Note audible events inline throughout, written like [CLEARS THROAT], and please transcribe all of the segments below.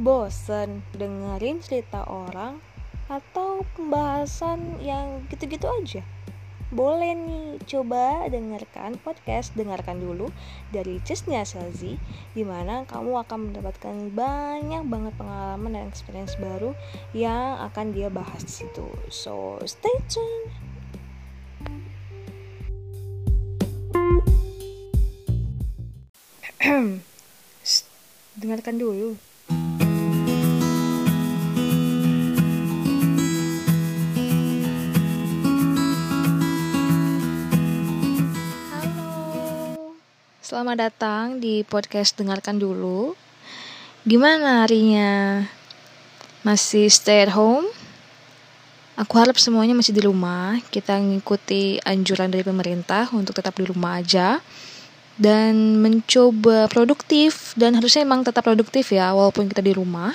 Bosen dengerin cerita orang atau pembahasan yang gitu-gitu aja? Boleh nih, coba dengarkan podcast Dengarkan dulu dari Cisnya Selzi Di mana kamu akan mendapatkan banyak banget pengalaman dan experience baru yang akan dia bahas di situ. So, stay tuned. [CLEARS THROAT] dengarkan dulu. Selamat datang di podcast Dengarkan Dulu. Gimana harinya? Masih stay at home? Aku harap semuanya masih di rumah. Kita ngikuti anjuran dari pemerintah untuk tetap di rumah aja dan mencoba produktif dan harusnya emang tetap produktif ya walaupun kita di rumah.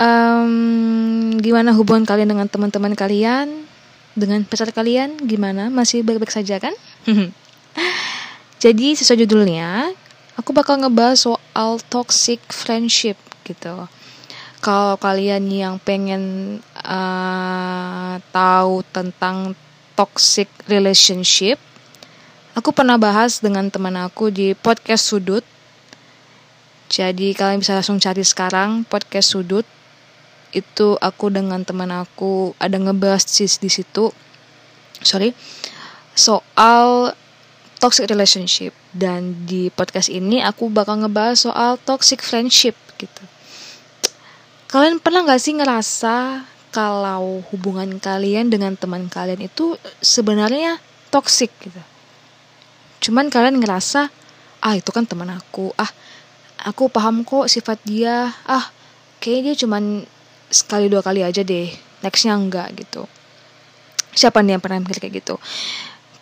Um, gimana hubungan kalian dengan teman-teman kalian? Dengan pacar kalian gimana? Masih baik-baik saja kan? [LAUGHS] Jadi sesuai judulnya, aku bakal ngebahas soal toxic friendship gitu. Kalau kalian yang pengen uh, tahu tentang toxic relationship, aku pernah bahas dengan teman aku di podcast Sudut. Jadi kalian bisa langsung cari sekarang podcast Sudut itu aku dengan teman aku ada ngebahas di situ sorry soal toxic relationship. Dan di podcast ini aku bakal ngebahas soal toxic friendship gitu. Kalian pernah gak sih ngerasa kalau hubungan kalian dengan teman kalian itu sebenarnya toxic gitu? Cuman kalian ngerasa ah itu kan teman aku. Ah aku paham kok sifat dia. Ah kayaknya dia cuman sekali dua kali aja deh. Nextnya enggak gitu. Siapa nih yang pernah mikir kayak gitu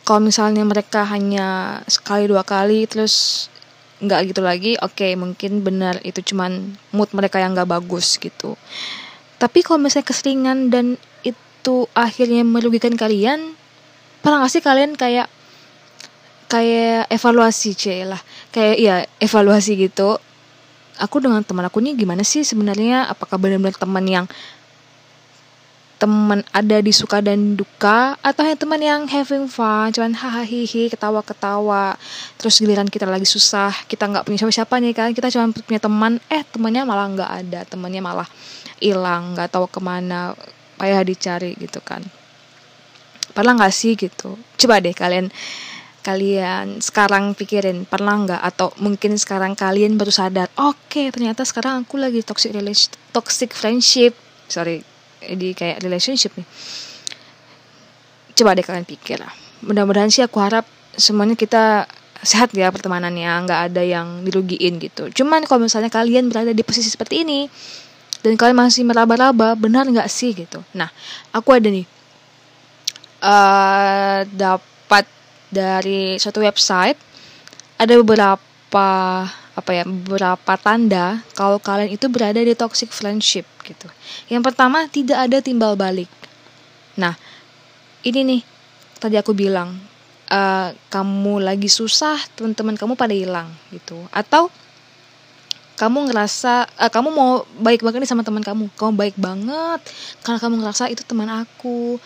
kalau misalnya mereka hanya sekali dua kali terus nggak gitu lagi oke okay, mungkin benar itu cuman mood mereka yang nggak bagus gitu. Tapi kalau misalnya keseringan dan itu akhirnya merugikan kalian pernah gak sih kalian kayak kayak evaluasi cie lah. Kayak ya evaluasi gitu. Aku dengan teman aku nih gimana sih sebenarnya? Apakah benar-benar teman yang teman ada di suka dan duka atau hanya teman yang having fun cuman hahaha ketawa ketawa terus giliran kita lagi susah kita nggak punya siapa-siapa nih kan? Kita cuma punya teman eh temannya malah nggak ada temannya malah hilang nggak tahu ke mana payah dicari gitu kan. Pernah nggak sih gitu? Coba deh kalian kalian sekarang pikirin pernah nggak? Atau mungkin sekarang kalian baru sadar oke okay, ternyata sekarang aku lagi toxic relationship toxic friendship. Sorry di kayak relationship nih. Coba deh kalian pikir lah. Mudah-mudahan sih aku harap semuanya kita sehat ya pertemanannya nggak ada yang dirugiin gitu. Cuman kalau misalnya kalian berada di posisi seperti ini dan kalian masih meraba-raba benar nggak sih gitu? Nah aku ada nih. Uh, dapat dari suatu website ada beberapa apa ya beberapa tanda kalau kalian itu berada di toxic friendship gitu. Yang pertama tidak ada timbal balik. Nah ini nih tadi aku bilang uh, kamu lagi susah teman-teman kamu pada hilang gitu atau kamu ngerasa uh, kamu mau baik banget nih sama teman kamu kamu baik banget karena kamu ngerasa itu teman aku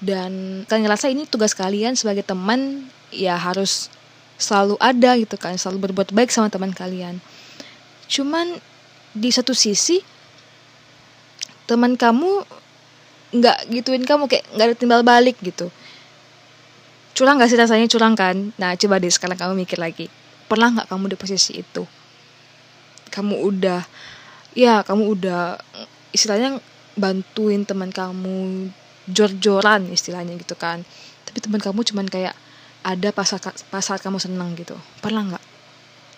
dan kalian ngerasa ini tugas kalian sebagai teman ya harus selalu ada gitu kan selalu berbuat baik sama teman kalian. Cuman di satu sisi teman kamu nggak gituin kamu kayak nggak ada timbal balik gitu. Curang gak sih rasanya? Curang kan? Nah coba deh sekarang kamu mikir lagi. Pernah nggak kamu di posisi itu? Kamu udah ya kamu udah istilahnya bantuin teman kamu jor-joran istilahnya gitu kan. Tapi teman kamu cuman kayak ada pasal pasal kamu senang gitu. Pernah nggak?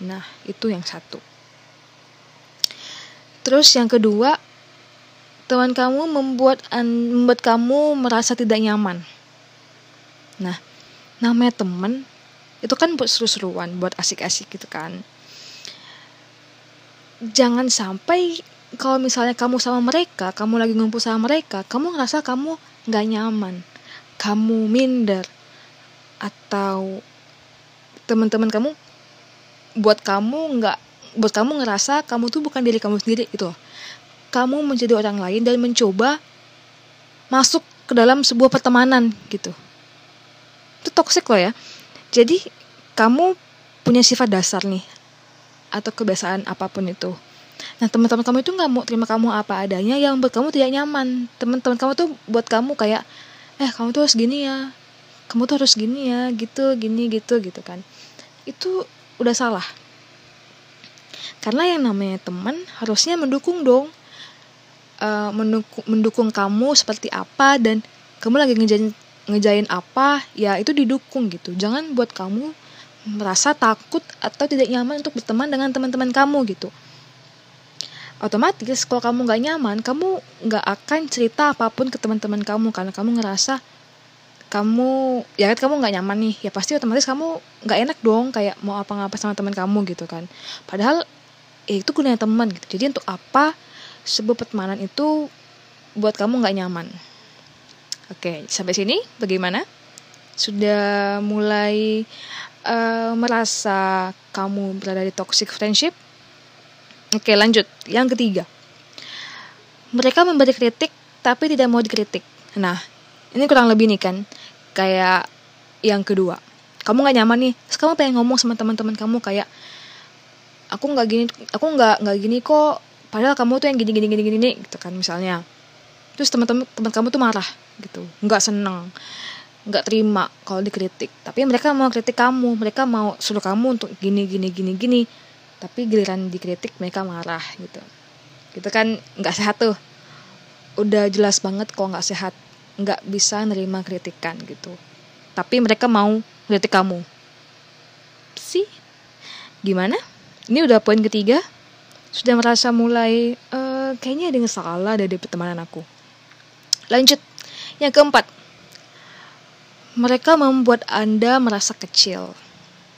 Nah itu yang satu. Terus yang kedua teman kamu membuat membuat kamu merasa tidak nyaman. Nah namanya teman itu kan buat seru-seruan buat asik-asik gitu kan. Jangan sampai kalau misalnya kamu sama mereka, kamu lagi ngumpul sama mereka, kamu ngerasa kamu nggak nyaman, kamu minder, atau teman-teman kamu buat kamu nggak buat kamu ngerasa kamu tuh bukan diri kamu sendiri gitu kamu menjadi orang lain dan mencoba masuk ke dalam sebuah pertemanan gitu. Itu toxic loh ya. Jadi kamu punya sifat dasar nih atau kebiasaan apa pun itu. Nah teman-teman kamu itu nggak mau terima kamu apa adanya yang buat kamu tidak nyaman. Teman-teman kamu tuh buat kamu kayak, eh kamu tuh harus gini ya, kamu tuh harus gini ya, gitu, gini, gitu, gitu kan. Itu udah salah. Karena yang namanya teman harusnya mendukung dong, uh, mendukung, mendukung kamu seperti apa dan kamu lagi ngejain ngejain apa, ya itu didukung gitu. Jangan buat kamu merasa takut atau tidak nyaman untuk berteman dengan teman-teman kamu gitu otomatis kalau kamu nggak nyaman kamu nggak akan cerita apa pun ke teman-teman kamu karena kamu ngerasa kamu ya kan kamu nggak nyaman nih. Ya pasti otomatis kamu nggak enak dong kayak mau apa ngapa sama teman kamu gitu kan. Padahal ya itu gunanya teman gitu. Jadi untuk apa sebuah pertemanan itu buat kamu nggak nyaman? Oke sampai sini. Bagaimana? Sudah mulai uh, merasa kamu berada di toxic friendship? Oke lanjut, yang ketiga. Mereka memberi kritik tapi tidak mau dikritik. Nah, ini kurang lebih nih kan, kayak yang kedua. Kamu gak nyaman nih, terus kamu pengen ngomong sama teman-teman kamu kayak, aku nggak gini, aku nggak nggak gini kok. Padahal kamu tuh yang gini gini gini gini gitu kan misalnya. Terus teman-teman teman kamu tuh marah gitu, nggak seneng, nggak terima kalau dikritik. Tapi mereka mau kritik kamu, mereka mau suruh kamu untuk gini gini gini gini. Tapi giliran dikritik mereka marah gitu. Gitu kan nggak sehat tuh. Udah jelas banget kok nggak sehat nggak bisa nerima kritikan gitu. Tapi mereka mau kritik kamu. Sih gimana? Ini udah poin ketiga. Sudah merasa mulai uh, kayaknya ada yang salah dari pertemanan aku. Lanjut. Yang keempat. Mereka membuat anda merasa kecil.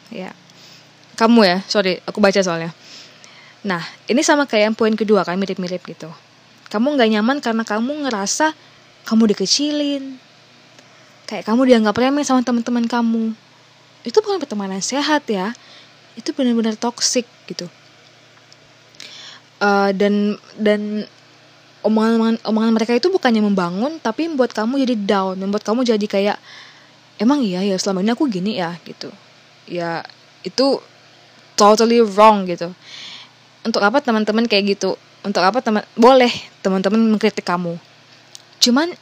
Ya. Kamu ya sorry aku baca soalnya. Nah ini sama kayak yang poin kedua kan mirip-mirip gitu. Kamu nggak nyaman karena kamu ngerasa kamu dikecilin. Kayak kamu dianggap remeh sama teman-teman kamu. Itu bukan pertemanan sehat ya. Itu benar-benar toksik gitu. Uh, dan dan omongan omongan mereka itu bukannya membangun tapi membuat kamu jadi down. Membuat kamu jadi kayak emang iya ya selama ini aku gini ya gitu. Ya itu totally wrong gitu. Untuk apa teman-teman kayak gitu? Untuk apa teman boleh teman-teman mengkritik kamu cuman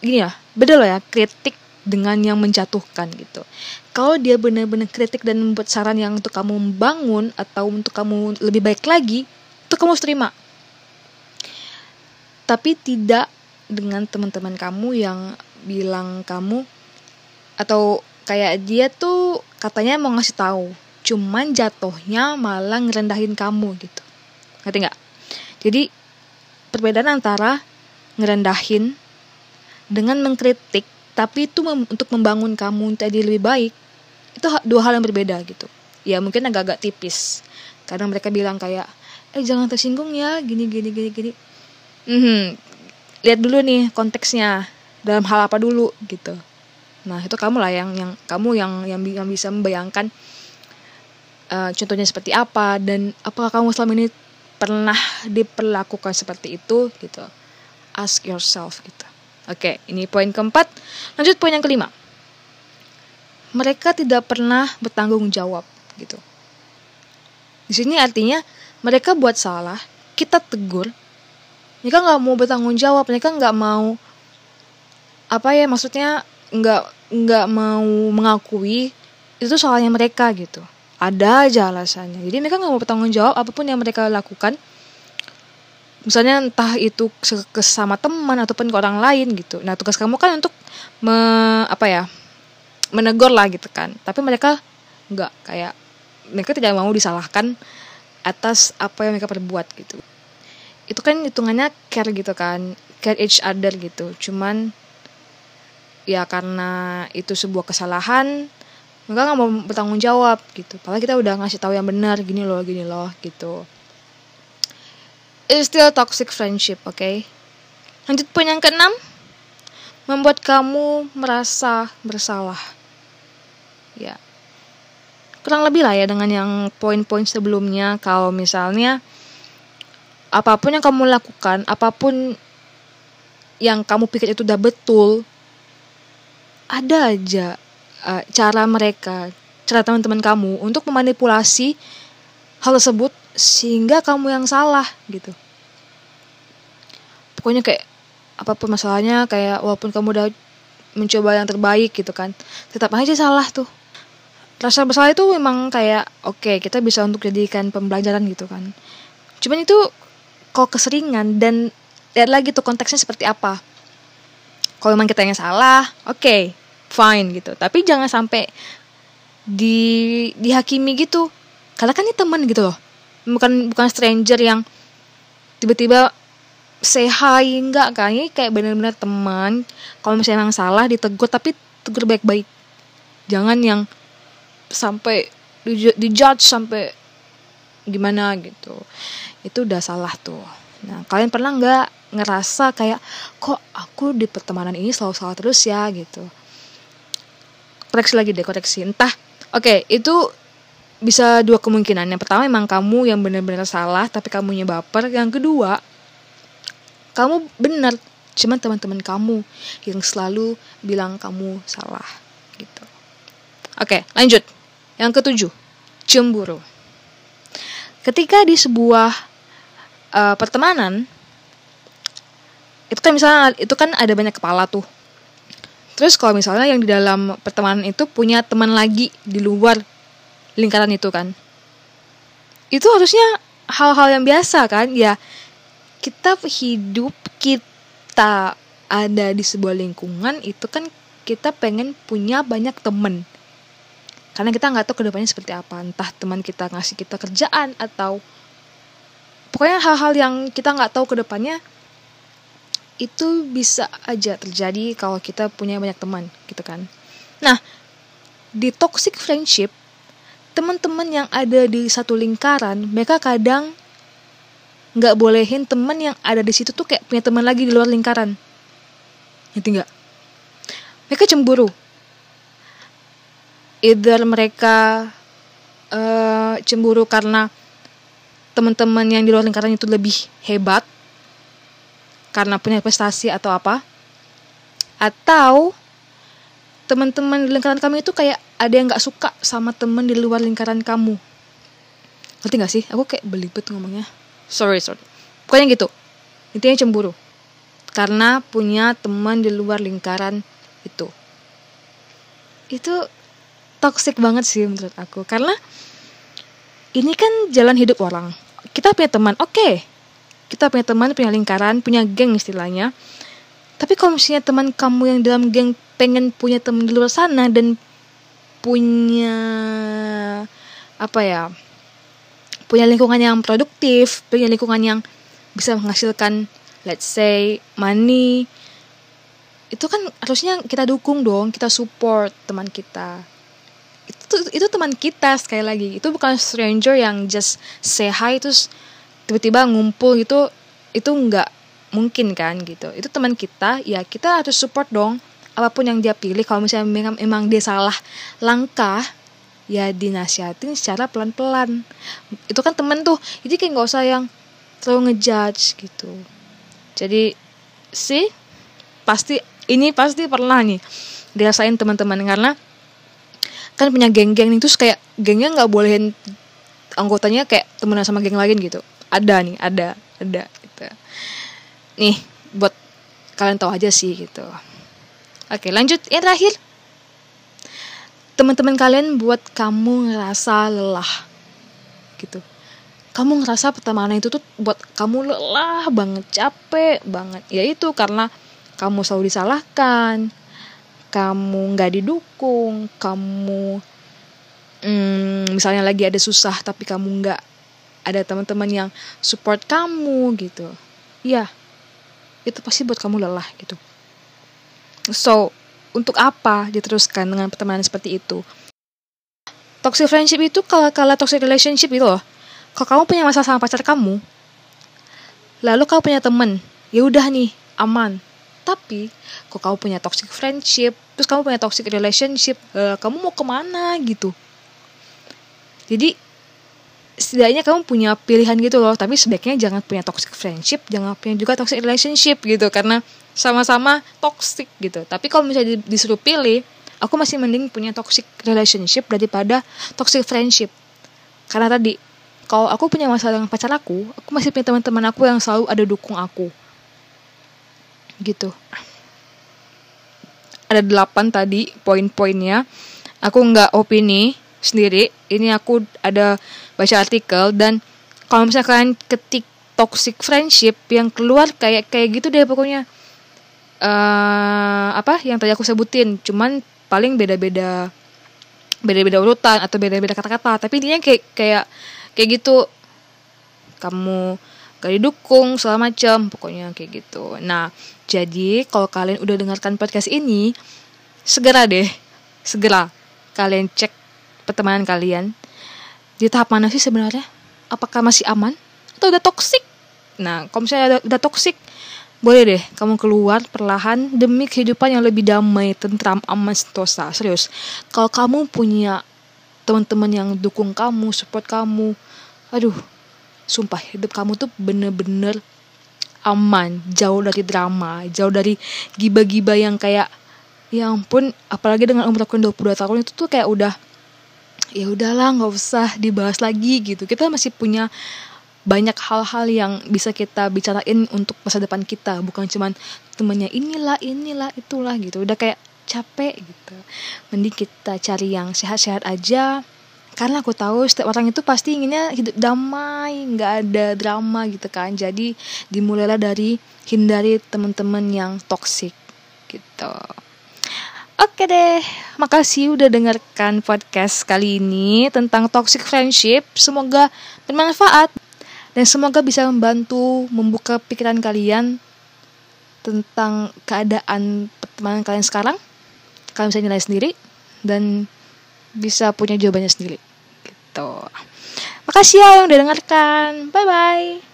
gini ya beda loh ya kritik dengan yang menjatuhkan gitu. Kalau dia benar-benar kritik dan membuat saran yang untuk kamu membangun atau untuk kamu lebih baik lagi itu kamu harus terima. Tapi tidak dengan teman-teman kamu yang bilang kamu atau kayak dia tuh katanya mau ngasih tahu cuman jatuhnya malah ngerendahin kamu gitu. Ngerti nggak? Jadi perbedaan antara ngerendahin dengan mengkritik tapi itu mem untuk membangun kamu jadi lebih baik itu dua hal yang berbeda gitu. Ya mungkin agak-agak tipis. Karena mereka bilang kayak eh jangan tersinggung ya gini gini gini gini. Hmm lihat dulu nih konteksnya dalam hal apa dulu gitu. Nah itu kamu lah yang yang kamu yang yang, yang bisa membayangkan uh, contohnya seperti apa dan apakah kamu selama ini pernah diperlakukan seperti itu gitu ask yourself gitu. Oke ini poin keempat. Lanjut poin yang kelima. Mereka tidak pernah bertanggung jawab gitu. Di sini artinya mereka buat salah kita tegur mereka nggak mau bertanggung jawab mereka nggak mau apa ya maksudnya nggak nggak mau mengakui itu soalnya mereka gitu. Ada aja alasannya. Jadi mereka nggak mau bertanggung jawab apa pun yang mereka lakukan misalnya entah itu ke sama teman ataupun ke orang lain gitu. Nah tugas kamu kan untuk me, apa ya menegur lah gitu kan. Tapi mereka nggak kayak mereka tidak mau disalahkan atas apa yang mereka perbuat gitu. Itu kan hitungannya care gitu kan care each other gitu. Cuman ya karena itu sebuah kesalahan mereka nggak mau bertanggung jawab gitu. Padahal kita udah ngasih tahu yang benar gini loh gini loh gitu it's still toxic friendship oke okay? lanjut poin yang keenam. Membuat kamu merasa bersalah. Ya. Kurang lebih lah ya dengan yang poin-poin sebelumnya. Kalau misalnya apa pun yang kamu lakukan apa pun yang kamu pikir itu udah betul ada aja uh, cara mereka cara teman-teman kamu untuk memanipulasi hal tersebut sehingga kamu yang salah gitu. Pokoknya kayak apa pun masalahnya kayak walaupun kamu udah mencoba yang terbaik gitu kan tetap aja salah tuh. Rasa bersalah itu memang kayak oke okay, kita bisa untuk jadikan pembelajaran gitu kan. Cuman itu kok keseringan dan lihat lagi tuh konteksnya seperti apa. Kalau memang kita yang salah oke okay, fine gitu. Tapi jangan sampai di dihakimi gitu karena kan ini teman gitu loh. Bukan bukan stranger yang tiba-tiba say hi enggak kan? Ini kayak bener-bener teman. Kalau misalnya emang salah ditegur tapi tegur baik-baik. Jangan yang sampai di, judge sampai gimana gitu. Itu udah salah tuh. Nah kalian pernah nggak ngerasa kayak kok aku di pertemanan ini selalu salah terus ya? gitu. Koreksi lagi deh koreksi. Entah. Oke okay, itu bisa dua kemungkinan yang pertama emang kamu yang benar-benar salah tapi kamunya baper yang kedua kamu benar cuman teman-teman kamu yang selalu bilang kamu salah gitu oke lanjut yang ketujuh, cemburu. Ketika di sebuah uh, pertemanan, itu kan misalnya itu kan ada banyak kepala tuh. Terus kalau misalnya yang di dalam pertemanan itu punya teman lagi di luar lingkaran itu kan, itu harusnya hal-hal yang biasa kan? Ya. Kita hidup kita ada di sebuah lingkungan itu kan kita pengen punya banyak temen. Karena kita nggak tahu ke depannya seperti apa. Entah teman kita ngasih kita kerjaan atau pokoknya hal-hal yang kita nggak tahu ke depannya itu bisa aja terjadi kalau kita punya banyak teman gitu kan. Nah di toxic friendship teman-teman yang ada di satu lingkaran mereka kadang nggak bolehin teman yang ada di situ tuh kayak punya teman lagi di luar lingkaran. Ngerti nggak? Mereka cemburu. Either mereka uh, cemburu karena teman-teman yang di luar lingkaran itu lebih hebat karena punya prestasi atau apa atau teman-teman di lingkaran kamu itu kayak ada yang nggak suka sama teman di luar lingkaran kamu. Ngerti gak sih? Aku kayak belibet ngomongnya. Sorry sorry. Pokoknya gitu. Intinya cemburu. Karena punya teman di luar lingkaran itu. Itu toxic banget sih menurut aku. Karena ini kan jalan hidup orang. Kita punya teman oke. Okay. kita punya teman punya lingkaran punya geng istilahnya tapi kalau misalnya teman kamu yang dalam geng pengen punya teman di luar sana dan punya apa ya punya lingkungan yang produktif punya lingkungan yang bisa menghasilkan let's say money itu kan harusnya kita dukung dong kita support teman kita. Itu itu teman kita sekali lagi. Itu bukan stranger yang just say hi terus tiba-tiba ngumpul gitu itu nggak mungkin kan gitu. Itu teman kita ya kita harus support dong. Apa pun yang dia pilih kalau misalnya memang, memang dia salah langkah ya dinasihatin secara pelan-pelan. Itu kan temen tuh jadi kayak nggak usah yang terlalu ngejudge gitu. Jadi sih pasti ini pasti pernah nih dirasain teman-teman karena kan punya geng-geng nih terus kayak gengnya nggak bolehin anggotanya kayak temenan sama geng lain gitu. Ada nih ada ada gitu nih buat kalian tahu aja sih gitu. Oke lanjut. Yang terakhir. Teman-teman kalian buat kamu ngerasa lelah gitu. Kamu ngerasa pertemanan itu tuh buat kamu lelah banget capek banget. Ya itu karena kamu selalu disalahkan kamu nggak didukung, kamu hmm, misalnya lagi ada susah tapi kamu nggak ada teman-teman yang support kamu gitu, ya itu pasti buat kamu lelah gitu. So untuk apa diteruskan dengan pertemanan seperti itu? Toxic friendship itu kalau kalau toxic relationship itu loh. Kalau kamu punya masalah sama pacar kamu, lalu kamu punya temen, ya udah nih aman tapi kok kamu punya toxic friendship terus kamu punya toxic relationship uh, kamu mau ke mana gitu jadi setidaknya kamu punya pilihan gitu loh. Tapi sebaiknya jangan punya toxic friendship jangan punya juga toxic relationship gitu. Karena sama-sama toxic gitu. Tapi kalau misalnya disuruh pilih aku masih mending punya toxic relationship daripada toxic friendship. Karena tadi kalau aku punya masalah dengan pacar aku aku masih punya teman-teman aku yang selalu ada dukung aku. Gitu. Ada delapan tadi poin-poinnya. Aku nggak opini sendiri. Ini aku ada baca artikel dan kalau misalnya kalian ketik toxic friendship yang keluar kayak kayak gitu deh pokoknya. Uh, apa yang tadi aku sebutin cuman paling beda-beda beda-beda urutan atau beda-beda kata-kata. Tapi intinya kayak kayak kayak gitu. Kamu gak didukung segala macam pokoknya kayak gitu. Nah jadi kalau kalian udah dengarkan podcast ini segera deh segera kalian cek pertemanan kalian di tahap mana sih sebenarnya? Apakah masih aman atau udah toksik? Nah, kalau misalnya udah, udah toksik, boleh deh kamu keluar perlahan demi kehidupan yang lebih damai, tentram, aman, sentosa. Serius, kalau kamu punya teman-teman yang dukung kamu, support kamu, aduh, sumpah hidup kamu tuh bener-bener aman, jauh dari drama, jauh dari giba-giba yang kayak ya ampun, apalagi dengan umur aku 22 tahun itu tuh kayak udah ya udahlah nggak usah dibahas lagi gitu. Kita masih punya banyak hal-hal yang bisa kita bicarain untuk masa depan kita. Bukan cuman temennya inilah inilah itulah gitu. Udah kayak capek gitu. Mending kita cari yang sehat-sehat aja. Karena aku tahu setiap orang itu pasti inginnya hidup damai nggak ada drama gitu kan. Jadi dimulailah dari hindari teman-teman yang toksik gitu Oke deh, makasih udah dengarkan podcast kali ini tentang toxic friendship. Semoga bermanfaat dan semoga bisa membantu membuka pikiran kalian tentang keadaan pertemanan kalian sekarang. Kalian bisa nilai sendiri dan bisa punya jawabannya sendiri. Gitu. Makasih ya yang udah dengarkan. Bye bye.